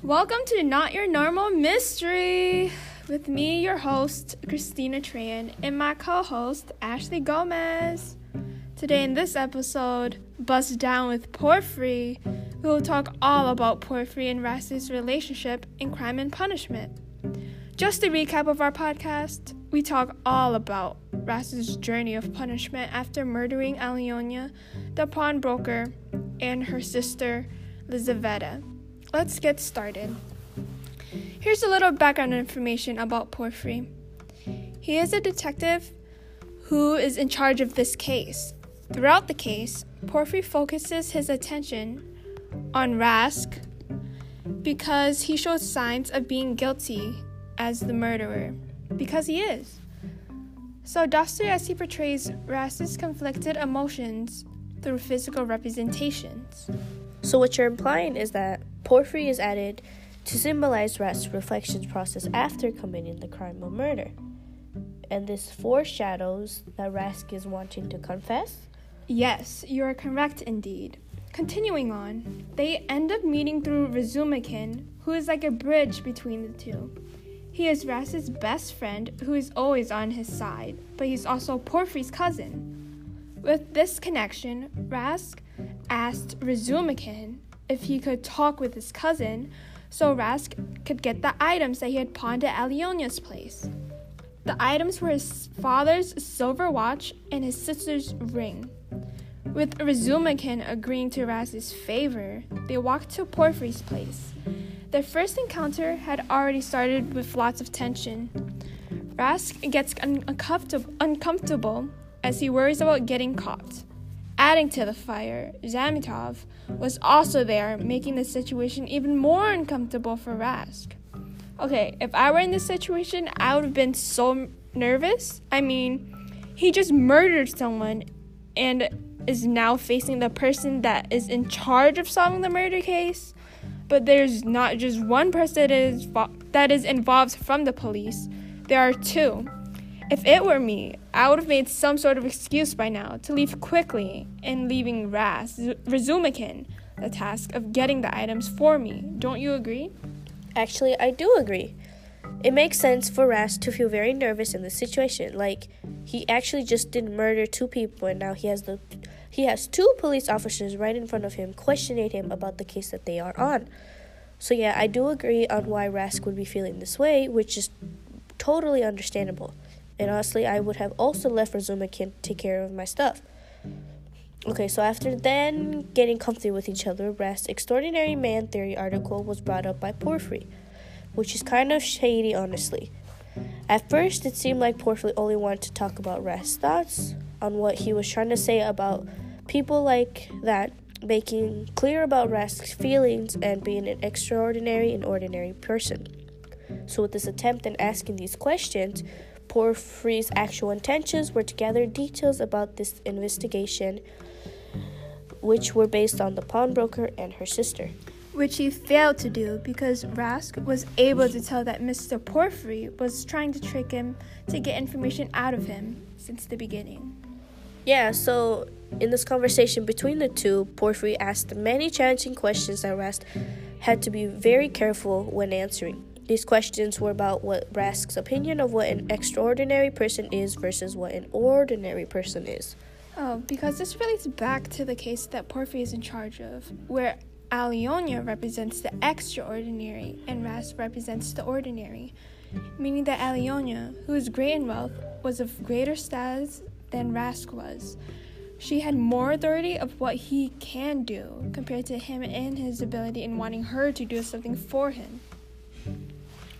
Welcome to Not Your Normal Mystery with me, your host, Christina Tran, and my co host, Ashley Gomez. Today, in this episode, Bust Down with Porphyry, we will talk all about Porphyry and Rass's relationship in Crime and Punishment. Just a recap of our podcast, we talk all about Rass's journey of punishment after murdering Alionia, the pawnbroker, and her sister, Lizaveta. Let's get started. Here's a little background information about Porphyry. He is a detective who is in charge of this case. Throughout the case, Porphyry focuses his attention on Rask because he shows signs of being guilty as the murderer, because he is. So Dostoevsky portrays Rask's conflicted emotions through physical representations. So what you're implying is that Porphyry is added to symbolize Rask's reflections process after committing the crime of murder. And this foreshadows that Rask is wanting to confess? Yes, you are correct indeed. Continuing on, they end up meeting through Razumikin, who is like a bridge between the two. He is Rask's best friend who is always on his side, but he's also Porphyry's cousin. With this connection, Rask asked Razumikin if he could talk with his cousin so Rask could get the items that he had pawned at Alionia's place. The items were his father's silver watch and his sister's ring. With Razumikin agreeing to Raz's favor, they walked to Porphyry's place. Their first encounter had already started with lots of tension. Rask gets un- uncomfortable, uncomfortable as he worries about getting caught. Adding to the fire, Zametov was also there, making the situation even more uncomfortable for Rask. Okay, if I were in this situation, I would have been so nervous. I mean, he just murdered someone and is now facing the person that is in charge of solving the murder case. But there's not just one person that is, that is involved from the police, there are two. If it were me, I would have made some sort of excuse by now to leave quickly and leaving Ras, Razumikin, the task of getting the items for me. Don't you agree? Actually, I do agree. It makes sense for Ras to feel very nervous in this situation. Like he actually just did murder two people and now he has the he has two police officers right in front of him questioning him about the case that they are on. So yeah, I do agree on why Rask would be feeling this way, which is totally understandable. And honestly, I would have also left Razumikin take care of my stuff. Okay, so after then getting comfy with each other, Rask's extraordinary man theory article was brought up by Porphyry, which is kind of shady, honestly. At first, it seemed like Porphyry only wanted to talk about Rask's thoughts on what he was trying to say about people like that, making clear about Rask's feelings and being an extraordinary and ordinary person. So, with this attempt in asking these questions, Porphyry's actual intentions were to gather details about this investigation, which were based on the pawnbroker and her sister. Which he failed to do because Rask was able to tell that Mr. Porphyry was trying to trick him to get information out of him since the beginning. Yeah, so in this conversation between the two, Porphyry asked many challenging questions that Rask had to be very careful when answering. These questions were about what Rask's opinion of what an extraordinary person is versus what an ordinary person is. Oh, because this relates back to the case that Porphyry is in charge of, where Alionia represents the extraordinary and Rask represents the ordinary, meaning that Alionia, who is great in wealth, was of greater status than Rask was. She had more authority of what he can do compared to him and his ability in wanting her to do something for him.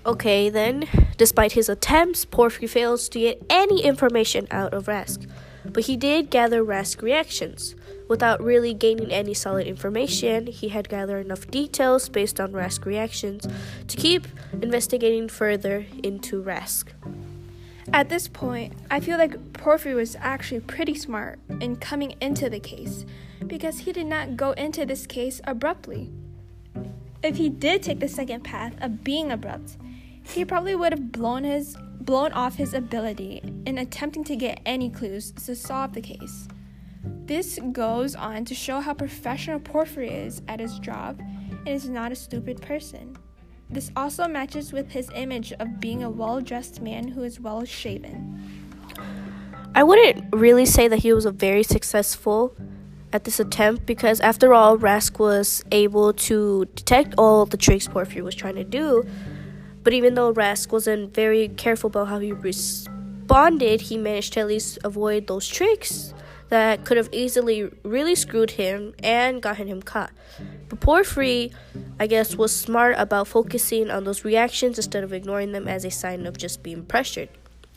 Okay, then, despite his attempts, Porphyry fails to get any information out of Rask, but he did gather Rask reactions. Without really gaining any solid information, he had gathered enough details based on Rask reactions to keep investigating further into Rask. At this point, I feel like Porphyry was actually pretty smart in coming into the case because he did not go into this case abruptly. if he did take the second path of being abrupt, he probably would have blown his blown off his ability in attempting to get any clues to solve the case. This goes on to show how professional Porphyry is at his job and is not a stupid person. This also matches with his image of being a well dressed man who is well shaven. I wouldn't really say that he was very successful at this attempt because, after all, Rask was able to detect all the tricks Porphyry was trying to do. But even though Rask wasn't very careful about how he responded, he managed to at least avoid those tricks that could have easily really screwed him and gotten him caught. But Porphyry, I guess, was smart about focusing on those reactions instead of ignoring them as a sign of just being pressured.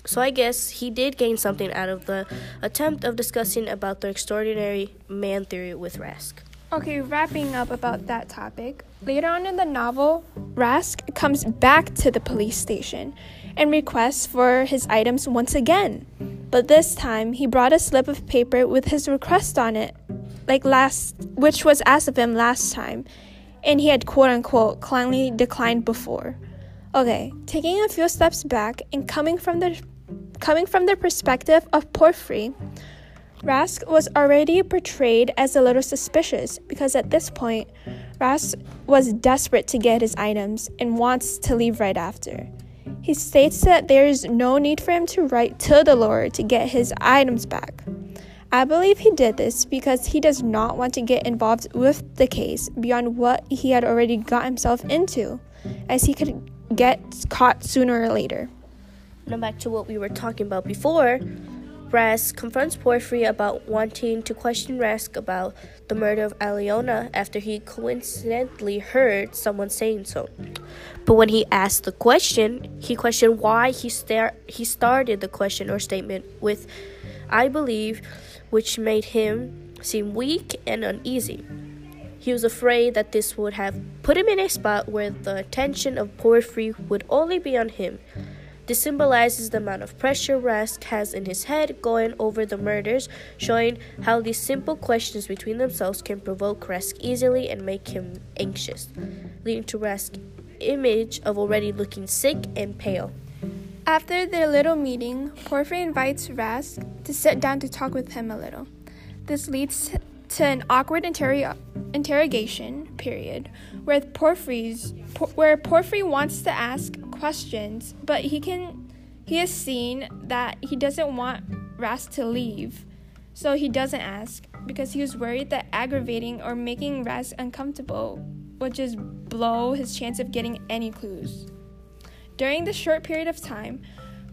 So I guess he did gain something out of the attempt of discussing about the extraordinary man theory with Rask. Okay, wrapping up about that topic. Later on in the novel, Rask comes back to the police station and requests for his items once again. But this time, he brought a slip of paper with his request on it, like last, which was asked of him last time, and he had quote unquote kindly declined before. Okay, taking a few steps back and coming from the Coming from the perspective of Porphyry, Rask was already portrayed as a little suspicious because at this point, Rask was desperate to get his items and wants to leave right after. He states that there is no need for him to write to the lawyer to get his items back. I believe he did this because he does not want to get involved with the case beyond what he had already got himself into, as he could get caught sooner or later. Now back to what we were talking about before. Rask confronts Porphyry about wanting to question Rask about the murder of Aliona after he coincidentally heard someone saying so. But when he asked the question, he questioned why he, star- he started the question or statement with, I believe, which made him seem weak and uneasy. He was afraid that this would have put him in a spot where the attention of Porphyry would only be on him this symbolizes the amount of pressure Rask has in his head going over the murders, showing how these simple questions between themselves can provoke Rask easily and make him anxious, leading to Rask's image of already looking sick and pale. After their little meeting, Porphyry invites Rask to sit down to talk with him a little. This leads to an awkward interrogation period where Porphyry's where Porphyry wants to ask questions, but he can he has seen that he doesn't want Rask to leave. So he doesn't ask because he was worried that aggravating or making Rask uncomfortable would just blow his chance of getting any clues. During the short period of time,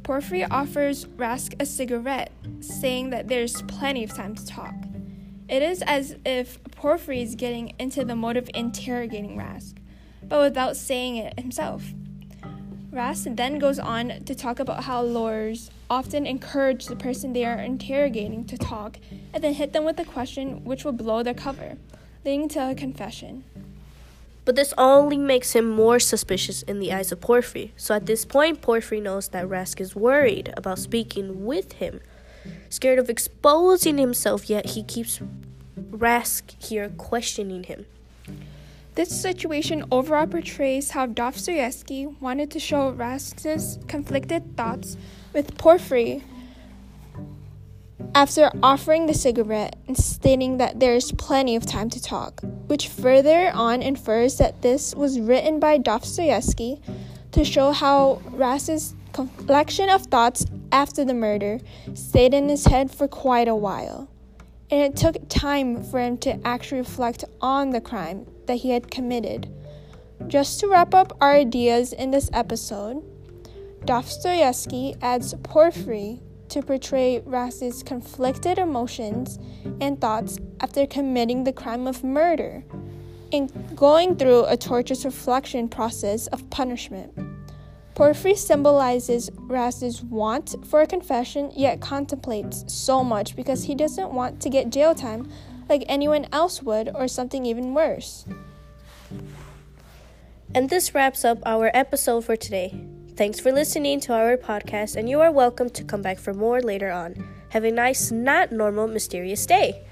Porphyry offers Rask a cigarette, saying that there's plenty of time to talk. It is as if Porphyry is getting into the mode of interrogating Rask, but without saying it himself. Rask then goes on to talk about how lawyers often encourage the person they are interrogating to talk and then hit them with a question which will blow their cover, leading to a confession. But this only makes him more suspicious in the eyes of Porphyry. So at this point, Porphyry knows that Rask is worried about speaking with him, scared of exposing himself, yet he keeps Rask here questioning him. This situation overall portrays how Dostoevsky wanted to show Rask's conflicted thoughts with Porphyry after offering the cigarette and stating that there is plenty of time to talk, which further on infers that this was written by Dostoevsky to show how Rask's collection of thoughts after the murder stayed in his head for quite a while and it took time for him to actually reflect on the crime that he had committed. Just to wrap up our ideas in this episode, Dostoevsky adds Porphyry to portray Rask's conflicted emotions and thoughts after committing the crime of murder and going through a torturous reflection process of punishment. Porphyry symbolizes Rask's want for a confession, yet contemplates so much because he doesn't want to get jail time like anyone else would, or something even worse. And this wraps up our episode for today. Thanks for listening to our podcast, and you are welcome to come back for more later on. Have a nice, not normal, mysterious day.